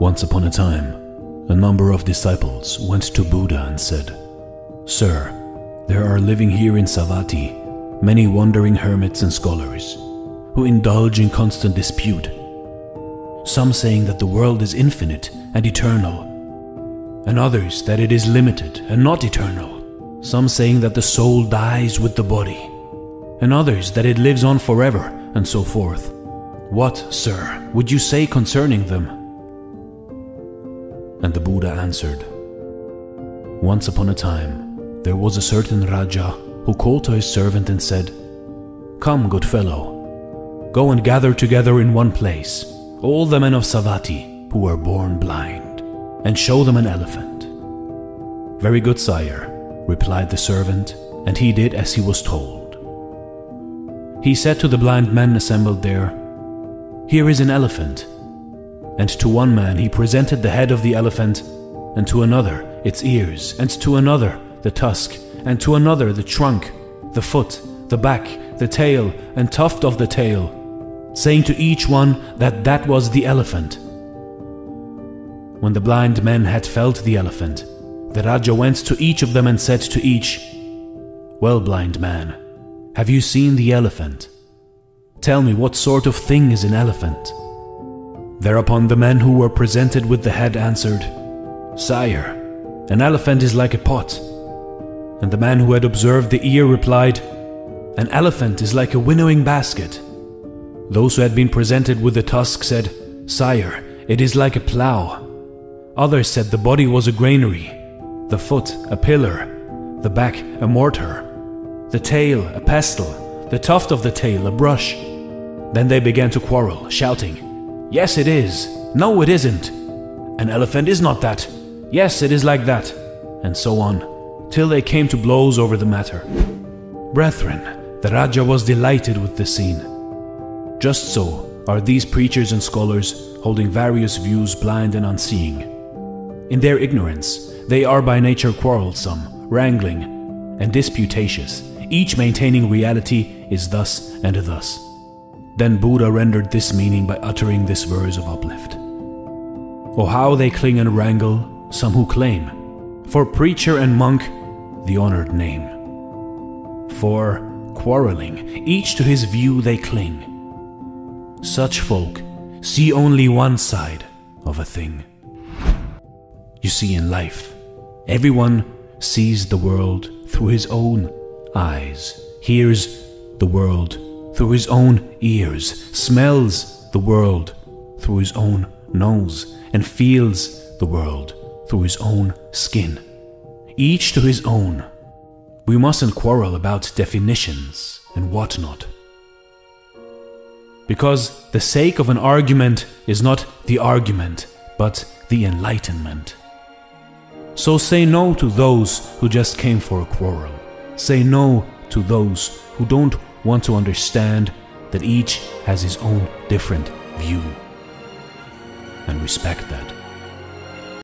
Once upon a time, a number of disciples went to Buddha and said, Sir, there are living here in Savatthi many wandering hermits and scholars who indulge in constant dispute. Some saying that the world is infinite and eternal, and others that it is limited and not eternal. Some saying that the soul dies with the body, and others that it lives on forever, and so forth. What, sir, would you say concerning them? And the Buddha answered Once upon a time, there was a certain Raja who called to his servant and said, Come, good fellow, go and gather together in one place all the men of Savatthi who were born blind, and show them an elephant. Very good, sire, replied the servant, and he did as he was told. He said to the blind men assembled there, Here is an elephant. And to one man he presented the head of the elephant, and to another its ears, and to another the tusk, and to another the trunk, the foot, the back, the tail, and tuft of the tail, saying to each one that that was the elephant. When the blind men had felt the elephant, the Raja went to each of them and said to each, Well, blind man, have you seen the elephant? Tell me what sort of thing is an elephant? Thereupon the men who were presented with the head answered, Sire, an elephant is like a pot. And the man who had observed the ear replied, An elephant is like a winnowing basket. Those who had been presented with the tusk said, Sire, it is like a plough. Others said the body was a granary, the foot a pillar, the back a mortar, the tail a pestle, the tuft of the tail a brush. Then they began to quarrel, shouting, Yes, it is. No, it isn't. An elephant is not that. Yes, it is like that. And so on, till they came to blows over the matter. Brethren, the Raja was delighted with the scene. Just so are these preachers and scholars holding various views blind and unseeing. In their ignorance, they are by nature quarrelsome, wrangling, and disputatious, each maintaining reality is thus and thus. Then Buddha rendered this meaning by uttering this verse of uplift. Oh, how they cling and wrangle, some who claim, for preacher and monk, the honored name. For quarreling, each to his view they cling. Such folk see only one side of a thing. You see, in life, everyone sees the world through his own eyes, hears the world through his own ears, smells the world through his own nose, and feels the world through his own skin. Each to his own. We mustn't quarrel about definitions and whatnot. Because the sake of an argument is not the argument, but the enlightenment. So say no to those who just came for a quarrel. Say no to those who don't want to understand that each has his own different view. And respect that.